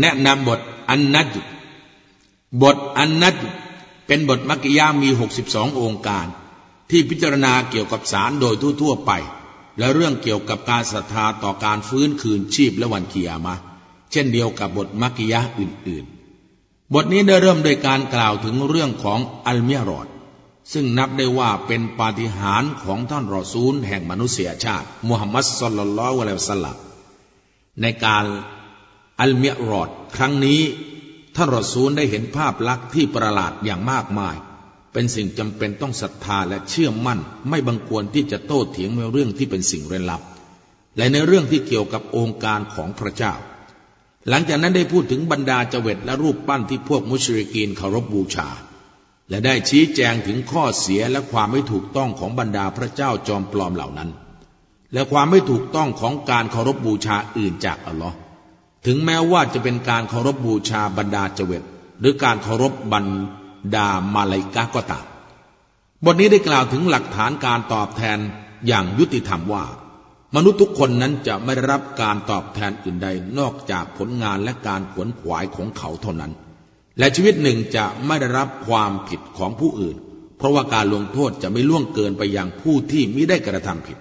แนะนำบทอันนัดบทอันนัดเป็นบทมักกิยามี62ององค์การ ที่พิจารณาเกี่ยวกับสารโดยทั่วๆไป และเรื่องเกี่ยวกับการศรัทธาต่อการฟื้นคืนชีพและวันกิยามะ เช่นเดียวกับบทมักกิยาอื่นๆ บทนี้ได้เริ่มโดยการกล่าวถึงเรื่องของอัลเมียรอด ซึ่งนับได้ว่าเป็นปาฏิหาริย์ของท่านรอซูลแห่งมนุษยชาติมุฮัมมัดสุลลัลลอฮุอะลัยฮิวสลลัมในการ อัลเมียรอด ครั้งนี้ ท่านรอซูลได้เห็นภาพลักษณ์ที่ประหลาดอย่างมากมาย เป็นสิ่งจำเป็นต้องศรัทธาและเชื่อมั่น ไม่บังควรที่จะโต้เถียงในเรื่องที่เป็นสิ่งเร้นลับ และในเรื่องที่เกี่ยวกับองค์การของพระเจ้า หลังจากนั้นได้พูดถึงบรรดาเจวิตและรูปปั้นที่พวกมุชริกีนเคารพบบูชา และได้ชี้แจงถึงข้อเสียและความไม่ถูกต้องของบรรดาพระเจ้าจอมปลอมเหล่านั้น และความไม่ถูกต้องของการเคารพบบูชาอื่นจากอัลลอฮ์ ถึงแม้ว่าจะเป็นการเคารพบบูชาบรรดาเจวิตหรือการเคารพบรรดามาลายกาก็ตามบทนี้ได้กล่าวถึงหลักฐานการตอบแทนอย่างยุติธรรมว่า มนุษย์ทุกคนนั้นจะไม่ได้รับการตอบแทนอื่นใดนอกจากผลงานและการขวนขวายของเขาเท่านั้น และชีวิตหนึ่งจะไม่ได้รับความผิดของผู้อื่น เพราะว่าการลงโทษจะไม่ล่วงเกินไปยังผู้ที่มิได้กระทำผิด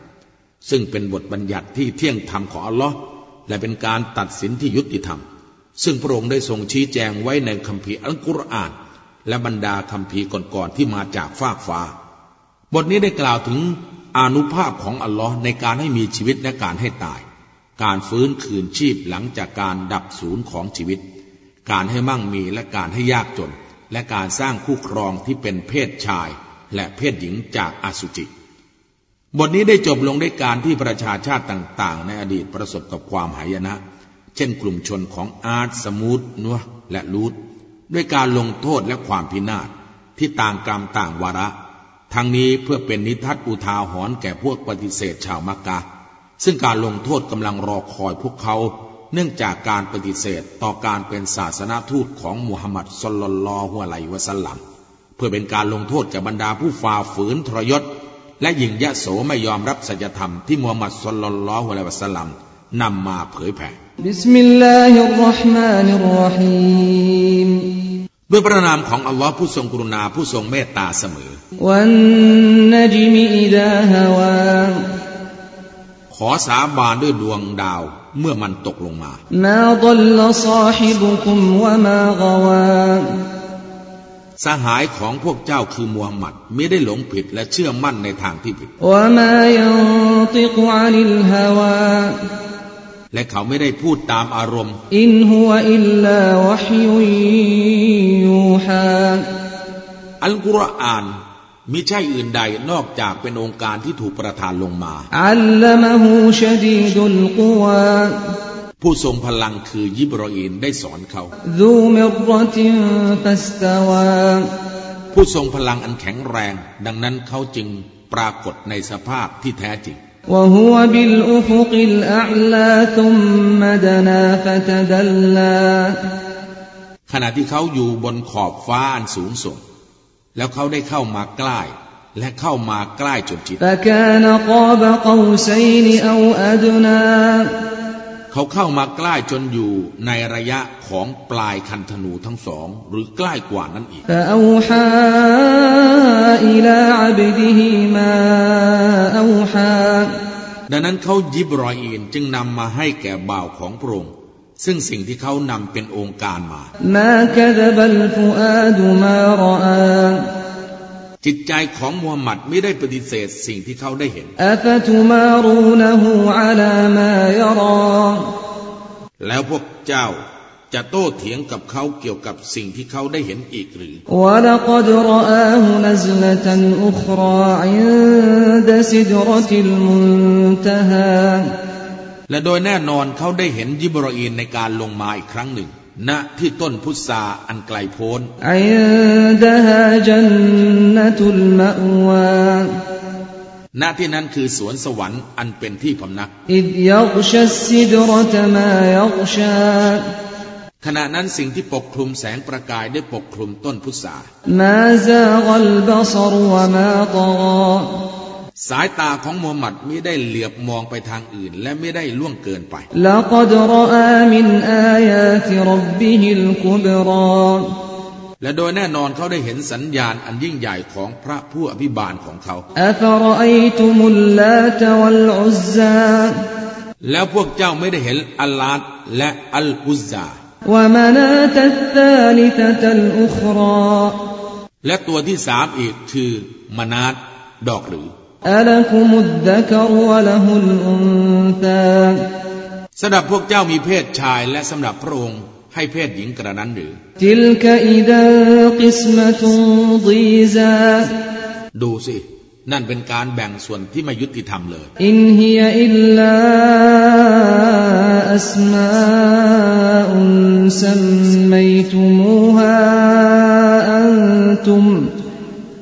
ซึ่งเป็นบทบัญญัติที่เที่ยงธรรมของอัลลอฮ์ และเป็นการตัดสินที่ยุติธรรม ซึ่งพระองค์ได้ทรงชี้แจงไว้ในคัมภีร์อัลกุรอาน และบรรดาคัมภีร์ก่อนๆที่มาจากฟากฟ้า บทนี้ได้กล่าวถึงอนุภาพของอัลลอฮ์ในการให้มีชีวิตและการให้ตาย การฟื้นคืนชีพหลังจากการดับศูนย์ของชีวิต การให้มั่งมีและการให้ยากจน และการสร้างคู่ครองที่เป็นเพศชาย และเพศหญิงจากอสุจิ บทนี้ได้จบลงด้วยการที่ประชาชาติต่าง ๆ ในอดีตประสบกับความหายนะ เช่นกลุ่มชนของอาร์ตสมูทนัวและลูดด้วยการลงโทษและความพินาศที่ต่างกรรมต่างวาระ ทั้งนี้เพื่อเป็นนิทัศอุทาหรณ์แก่พวกปฏิเสธชาวมักกะ ซึ่งการลงโทษกำลังรอคอยพวกเขา เนื่องจากการปฏิเสธต่อการเป็นศาสนทูตของมุฮัมมัดสลลัลลอฮุอะลัยวะสัลลัมเพื่อเป็นการลงโทษกับบรรดาผู้ฝ่าฝืนทรยศ และหยิ่งยโสไม่ยอมรับสัจธรรมที่มูฮัมมัดสลลัลลอฮุอะลัยวะสัลลัมนำมาเผยแผ่بسم الله الرحمن الرحيمด้วยพระนามของอัลลอฮ์ผู้ทรงกรุณาผู้ทรงเมตตาเสมอ والنجم إذا هوىาขอสาบานด้วยดวงดาวเมื่อมันตกลงมาما ضل صاحبكم وما غوى สหายของพวกเจ้าคือมูฮัมหมัดไม่ได้หลงผิดและเชื่อมั่นในทางที่ผิดและเขาไม่ได้พูดตามอารมณ์ إن هو إلا وحي يوحىอัลกุรอานมิใช่อื่นใดนอกจากเป็นองค์การที่ถูกประทานลงมา อัลลมฮูชดีดุลกุวา ผู้ทรงพลังคือยิบรออีนได้สอนเขา ผู้ทรงพลังอันแข็งแรง ดังนั้นเขาจึงปรากฏในสภาพที่แท้จริงขณะที่เขาอยู่บนขอบฟ้าอันสูงส่ง แล้วเขาได้เข้ามาใกล้และเข้ามาใกล้จนจิต เขาเข้ามาใกล้จนอยู่ในระยะของปลายคันธนูทั้งสอง หรือใกล้กว่านั้นอีกดังนั้นเขายิบรอยอินจึงนำมาให้แก่บ่าวของพระองค์ซึ่งสิ่งที่เขานำเป็นองค์การมา จิตใจของมูฮัมหมัดไม่ได้ปฏิเสธสิ่งที่เขาได้เห็น แล้วพวกเจ้าจะโต้เถียงกับเขาเกี่ยวกับสิ่งที่เขาได้เห็นอีกหรือ และโดยแน่นอนเขาได้เห็นยิบรออีนในการลงมาอีกครั้งหนึ่ง ณที่ต้นพุทราอันไกลโพ้นณที่นั้นคือสวนสวรรค์อันเป็นที่พำนักขณะนั้นสิ่งที่ปกคลุมแสงประกายได้ปกคลุมต้นพุทรา สายตาของมูฮัมหมัดม่ได้เหลือบมองไปทางอื่น และไม่ได้ล่วงเกินไปแล้วกดรอามินอายาติรบบิฮิลกุบรอนและโดยแน่นอนเขาได้เห็นสัญญาณอันยิ่งใหญ่ของพระผู้อภิบาลของเขาอัฟรอตุมุลลาตวัลอุซาแล้วพวกเจ้าไม่ได้เห็นอัลลาตและอัลอุซซาวะมานาตัตตาลิตตัลอุคราและตัวที่สามอีกคือมนาตดอกหรือ ألكم الذكر وله الأنثى สำหรับพวกเจ้ามีเพศชายและสำหรับพระองค์ให้เพศหญิงกระนั้นหรือ تلك إذا قسمة ضيزى ดูสิ นั่นเป็นการแบ่งส่วนที่ไม่ยุติธรรมเลย إن هي إلا أسماء سميتموها أنتم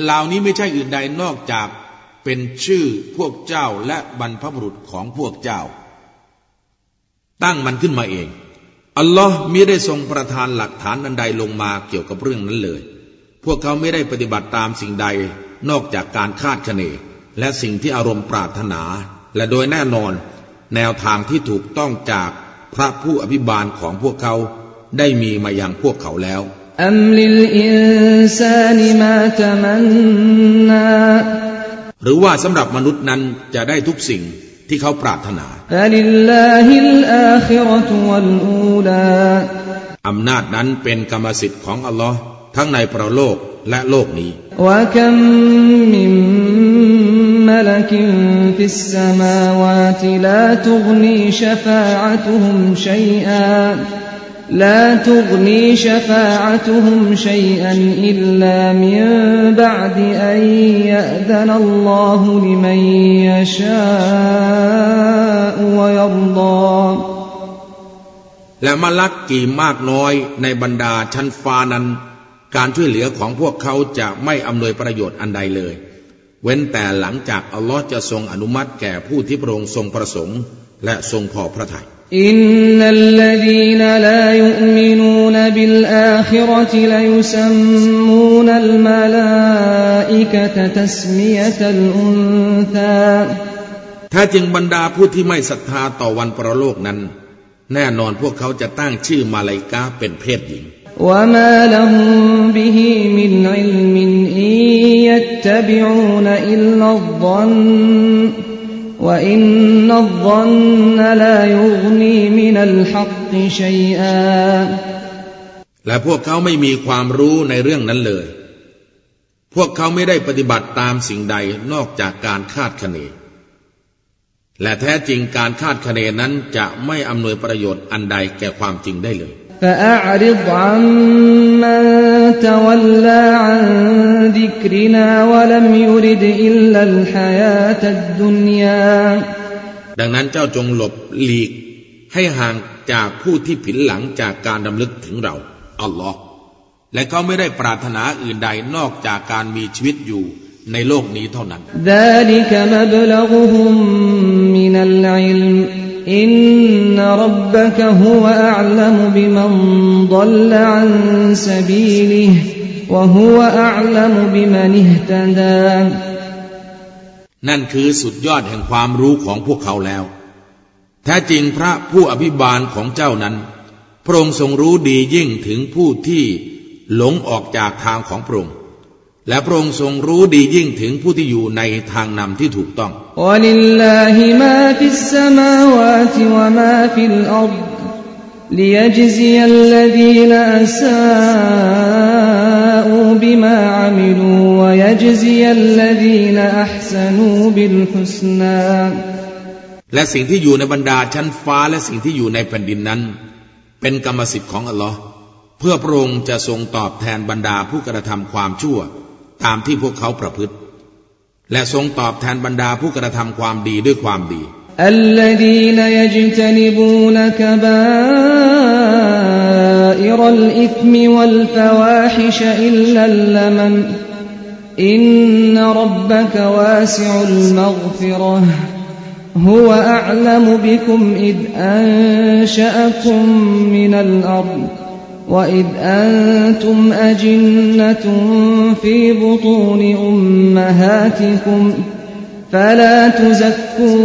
เหล่านี้ไม่ใช่อื่นใดนอกจากเป็นชื่อพวกเจ้าและบรรพบุรุษของพวกเจ้า ตั้งมันขึ้นมาเอง อัลลอฮ์มิได้ทรงประทานหลักฐานอันใดลงมาเกี่ยวกับเรื่องนั้นเลย พวกเขาไม่ได้ปฏิบัติตามสิ่งใดนอกจากการคาดคะเนและสิ่งที่อารมณ์ปรารถนา และโดยแน่นอน แนวทางที่ถูกต้องจากพระผู้อภิบาลของพวกเขาได้มีมาอย่างพวกเขาแล้ว أم للإنسان ما تمنى หรือว่าสำหรับมนุษย์นั้นจะได้ทุกสิ่งที่เขาปรารถนา فلله الآخرة والأولى อำนาจนั้นเป็นกรรมสิทธิ์ของอัลลอฮ์ทั้งในประโลกและโลกนี้ وكم من ملك في السماوات لا تغني شفاعتهم شيئا لا تغني شفاعتهم شيئا إلا من بعد أن يأذن الله لمن يشاء ويرضى และมาลักกี่มากน้อยในบรรดาชั้นฟ้านั้น การช่วยเหลือของพวกเขาจะไม่อำนวยประโยชน์อันใดเลย เว้นแต่หลังจากอัลลอฮ์จะทรงอนุมัติแก่ผู้ที่พระองค์ทรงประสงค์ และทรงพอพระทยัย إن الذين لا يؤمنون بالآخرة ليسمون الملائكة تسمية الأنثى ถ้าจริงบรรดาผู้ที่ไม่ศรัทธาต่อวันประโลกนั้น แน่นอนพวกเขาจะตั้งชื่อมาลายกาเป็นเพศหญิง وما لهم به من علم إن يتبعون إلا الظن وإن الظن لا يغني من الحق شيئا และพวกเขาไม่มีความรู้ในเรื่องนั้นเลย พวกเขาไม่ได้ปฏิบัติตามสิ่งใดนอกจากการคาดคะเน และแท้จริงการคาดคะเนนั้นจะไม่อำนวยประโยชน์อันใดแก่ความจริงได้เลย فأعرض عمن تولى عن ذكرنا ولم يرد إلا الحياة الدنيا ดังนั้นเจ้าจงหลบหลีก ให้ห่างจากผู้ที่ผินหลังจากการดำลึกถึงเรา อัลลอฮ์และเขาไม่ได้ปรารถนาอื่นใดนอกจากการมีชีวิตอยู่ในโลกนี้เท่านั้น ذلك مبلغهم من العلم إن ربك هو أعلم بمن ضل عن سبيله وهو أعلم بمن اهتدى นั่นคือสุดยอดแห่งความรู้ของพวกเขาแล้ว แท้จริงพระผู้อภิบาลของเจ้านั้น พระองค์ทรงรู้ดียิ่งถึงผู้ที่หลงออกจากทางของพระองค์ และพระองค์ทรงรู้ดียิ่งถึงผู้ที่อยู่ในทางนำที่ถูกต้องและสิ่งที่อยู่ในบรรดาชั้นฟ้าและสิ่งที่อยู่ในแผ่นดินนั้น เป็นกรรมสิทธิ์ของอัลลอฮ์เพื่อพระองค์จะทรงตอบแทนบรรดาผู้กระทำความชั่ว ตามที่พวกเขาประพฤติ และทรงตอบแทนบรรดาผู้กระทำความดีด้วยความดี الذين يجتنبون كبائر الإثم والفواحش إلا اللمم إن ربك واسع المغفرة هو أعلم بكم إذ أنشأكم من الأرض وإذ أنتم أجنة في بطون أمهاتكم فلا تزكوا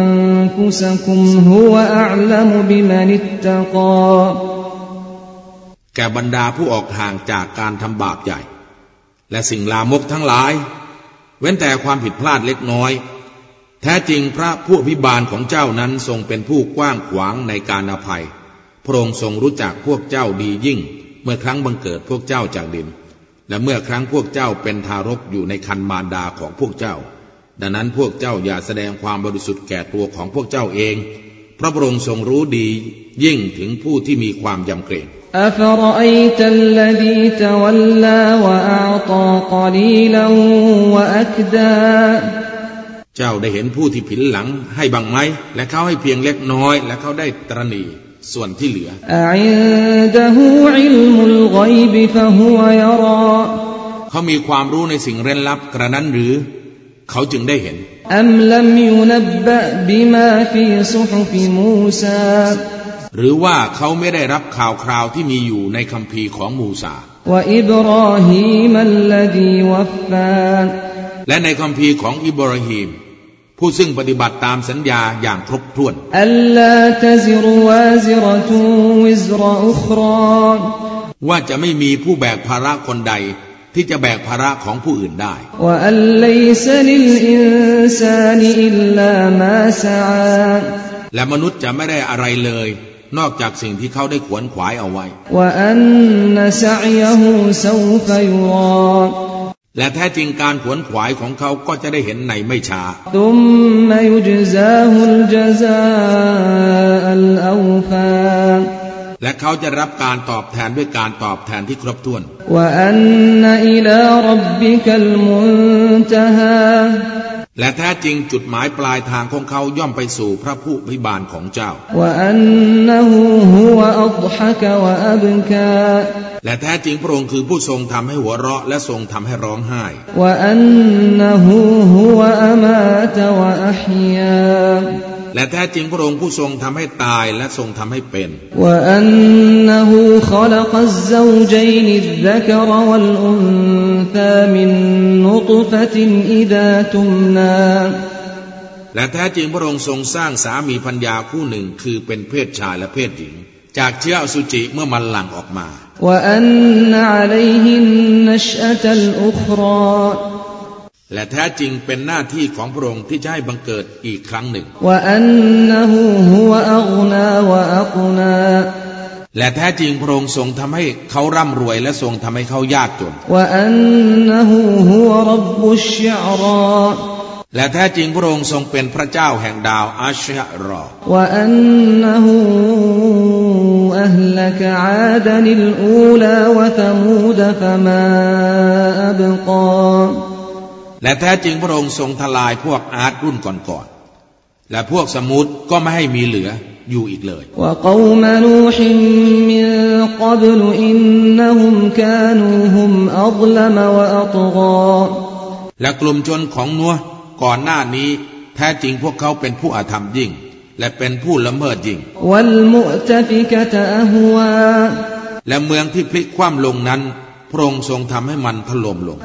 أنفسكم هو أعلم بمن اتقى แก่บรรดาผู้ออกห่างจากการทำบาปใหญ่ และสิ่งลามกทั้งหลาย เว้นแต่ความผิดพลาดเล็กน้อย แท้จริงพระผู้อภิบาลของเจ้านั้นทรงเป็นผู้กว้างขวางในการอภัย พระองค์ทรงรู้จักพวกเจ้าดียิ่ง เมื่อครั้งบังเกิดพวกเจ้าจากดิน และเมื่อครั้งพวกเจ้าเป็นทารกอยู่ในคันมารดาของพวกเจ้า ดังนั้นพวกเจ้าอย่าแสดงความบริสุทธิ์แก่ตัวของพวกเจ้าเองเพราะพระองค์ทรงรู้ดียิ่งถึงผู้ที่มีความยำเกรงเจ้าได้เห็นผู้ที่ผินหลังให้บังไหมและเขาให้เพียงเล็กน้อย และเขาได้ตรณี ส่วนที่เหลือเขามีความรู้ในสิ่งเร้นลับกระนั้นหรือ เขาจึงได้เห็นหรือว่าเขาไม่ได้รับข่าวคราวที่มีอยู่ในคำพีของมูซาและในคำพีของอิบราฮิม ผู้ซึ่งปฏิบัติตามสัญญาอย่างครบถ้วนว่าจะไม่มีผู้แบกภาระคนใด ที่จะแบกภาระของผู้อื่นได้และมนุษย์จะไม่ได้อะไรเลย นอกจากสิ่งที่เขาได้ขวนขวายเอาไว้ และแท้จริงการขวนขวายของเขาก็จะได้เห็นในไม่ช้าและเขาจะรับการตอบแทนด้วยการตอบแทนที่ครบถ้วนและแท้จริงจุดหมายปลายทางของเขาย่อมไปสู่พระผู้พิบาลของเจ้า และแท้จริงพระองค์คือผู้ทรงทำให้หัวเราะและทรงทำให้ร้องไห้และแท้จริงพระองค์ผู้ทรงทำให้ตายและทรงทำให้เป็นและแท้จริงพระองค์ทรงสร้างสามีพัญญาคู่หนึ่งคือเป็นเพศชายและเพศหญิง จากเชื้ออสุจิเมื่อมันหลั่งออกมาและแท้จริงเป็นหน้าที่ของพระองค์ที่จะให้บังเกิดอีกครั้งหนึ่ง และแท้จริงพระองค์ทรงทำให้เขาร่ำรวยและทรงทำให้เขายากจน และแท้จริงพระองค์ทรงเป็นพระเจ้าแห่งดาวอัชฮะรอวอันนหูอัลลกอาดนิลอูลาวะทมูดฟมาอับกาและแท้จริงพระองค์ทรงทลายพวกอาดรุ่นก่อนๆ และพวกสมุดก็ไม่ให้มีเหลืออยู่อีกเลยว่าเกานูหิมมิกับลอินนหุมกานูหุมอัลลมวะอัตกาและกลุ่มชนของนัว ก่อนหน้านี้แท้จริงพวกเขาเป็นผู้อาธรรมยิ่ง และเป็นผู้ละเมิดยิ่ง และเมืองที่พลิกคว่ำลงนั้นพระองค์ทรงทำให้มันถล่มลง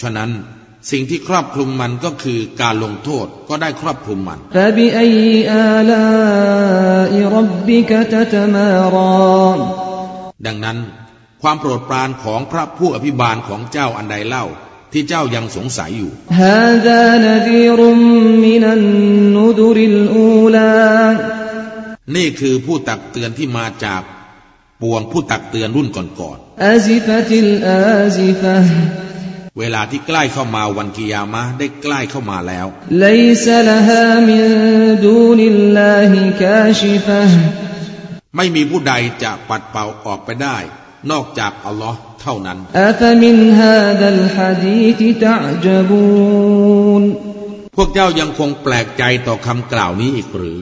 ฉะนั้นสิ่งที่ครอบคลุมมันก็คือการลงโทษก็ได้ครอบคลุมมัน ดังนั้น ความโปรดปรานของพระผู้อภิบาลของเจ้าอันใดเล่า ที่เจ้ายังสงสัยอยู่นี่คือผู้ตักเตือนที่มาจากปวงผู้ตักเตือนรุ่นก่อนๆเวลาที่ใกล้เข้ามาวันกิยามะได้ใกล้เข้ามาแล้วไไม่มีผู้ใดจะปัดเป่าออกไปได้ นอกจากอัลลอฮ์เท่านั้นพวกเจ้ายังคงแปลกใจต่อคำกล่าวนี้อีกหรือ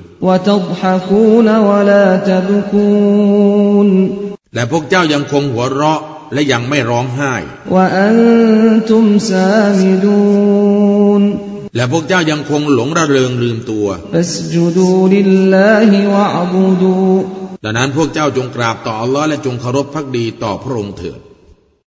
และพวกเจ้ายังคงหัวเราะและยังไม่ร้องไห้ และพวกเจ้ายังคงหลงระเริงลืมตัวดังนั้นพวกเจ้าจงกราบต่ออัลลอฮ์และจงเคารพพักดีต่อพระองค์เถิด